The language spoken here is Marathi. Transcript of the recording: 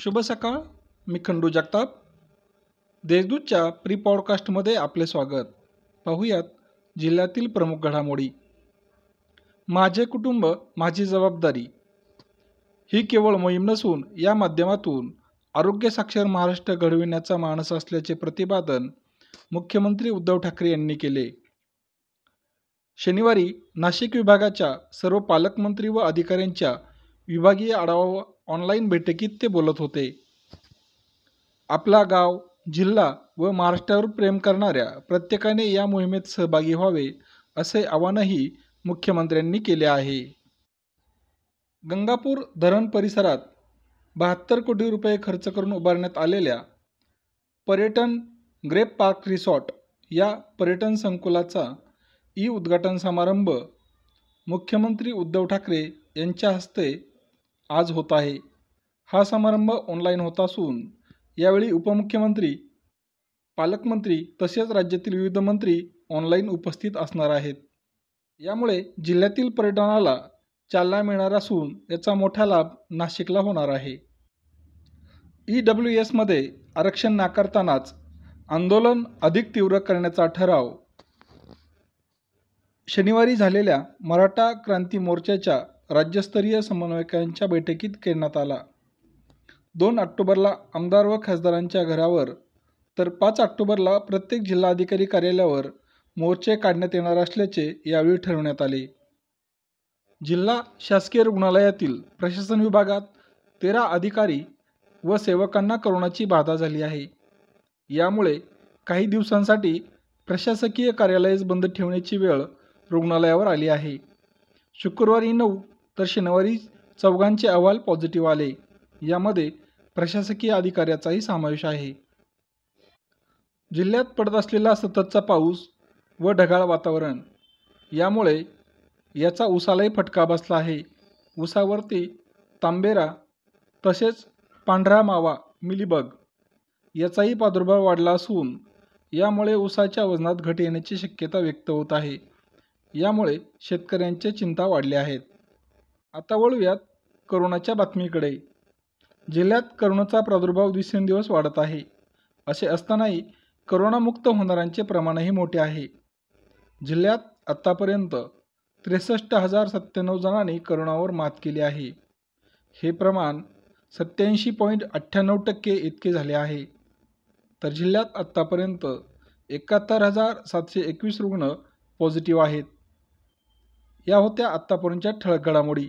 शुभ सकाळ मी खंडू जगताप. देशदूतच्या प्री पॉडकास्टमध्ये आपले स्वागत. पाहूयात जिल्ह्यातील प्रमुख घडामोडी. माझे कुटुंब माझी जबाबदारी. ही केवळ मोहीम नसून या माध्यमातून आरोग्य साक्षर महाराष्ट्र घडविण्याचा मानस असल्याचे प्रतिपादन मुख्यमंत्री उद्धव ठाकरे यांनी केले. शनिवारी नाशिक विभागाच्या सर्व पालकमंत्री व अधिकाऱ्यांच्या विभागीय आढावा ऑनलाईन बैठकीत ते बोलत होते. आपला गाव जिल्हा व महाराष्ट्रावर प्रेम करणाऱ्या प्रत्येकाने या मोहिमेत सहभागी व्हावे असे आवाहनही मुख्यमंत्र्यांनी केले आहे. गंगापूर धरण परिसरात बहात्तर कोटी रुपये खर्च करून उभारण्यात आलेल्या पर्यटन ग्रेप पार्क रिसॉर्ट या पर्यटन संकुलाचा ई उद्घाटन समारंभ मुख्यमंत्री उद्धव ठाकरे यांच्या हस्ते आज होत आहे. हा समारंभ ऑनलाईन होत असून यावेळी उपमुख्यमंत्री पालकमंत्री तसेच राज्यातील विविध मंत्री ऑनलाईन उपस्थित असणार आहेत. यामुळे जिल्ह्यातील पर्यटनाला चालना मिळणार असून याचा मोठा लाभ नाशिकला होणार आहे. ई डब्ल्यू एसमध्ये आरक्षण नाकारतानाच आंदोलन अधिक तीव्र करण्याचा ठराव. शनिवारी झालेल्या मराठा क्रांती मोर्चाच्या राज्यस्तरीय समन्वयकांच्या बैठकीत करण्यात आला. दोन ऑक्टोबरला आमदार व खासदारांच्या घरावर तर पाच ऑक्टोबरला प्रत्येक जिल्हाधिकारी कार्यालयावर मोर्चे काढण्यात येणार असल्याचे यावेळी ठरवण्यात आले. जिल्हा शासकीय रुग्णालयातील प्रशासन विभागात तेरा अधिकारी व सेवकांना करोनाची बाधा झाली आहे. यामुळे काही दिवसांसाठी प्रशासकीय कार्यालयच बंद ठेवण्याची वेळ रुग्णालयावर आली आहे. शुक्रवारी नऊ तर शनिवारी चौघांचे अहवाल पॉझिटिव्ह आले. यामध्ये प्रशासकीय अधिकाऱ्याचाही समावेश आहे. जिल्ह्यात पडत असलेला सततचा पाऊस व ढगाळ वातावरण यामुळे याचा उसालाही फटका बसला आहे. उसावरती तांबेरा तसेच पांढरा मावा मिलीबग याचाही प्रादुर्भाव वाढला असून यामुळे उसाच्या वजनात घट येण्याची शक्यता व्यक्त होत आहे. यामुळे शेतकऱ्यांच्या चिंता वाढल्या आहेत. आता वळूयात करोनाच्या बातमीकडे. जिल्ह्यात करोनाचा प्रादुर्भाव दिवसेंदिवस वाढत आहे. असे असतानाही करोनामुक्त होणाऱ्यांचे प्रमाणही मोठे आहे. जिल्ह्यात आत्तापर्यंत त्रेसष्ट हजार सत्त्याण्णव जणांनी करोनावर मात केली आहे. हे प्रमाण सत्याऐंशी पॉईंट अठ्ठ्याण्णव टक्के इतके झाले आहे. तर जिल्ह्यात आत्तापर्यंत एकाहत्तर हजार सातशे एकवीस रुग्ण पॉझिटिव्ह आहेत. या होत्या आत्तापर्यंतच्या ठळक घडामोडी.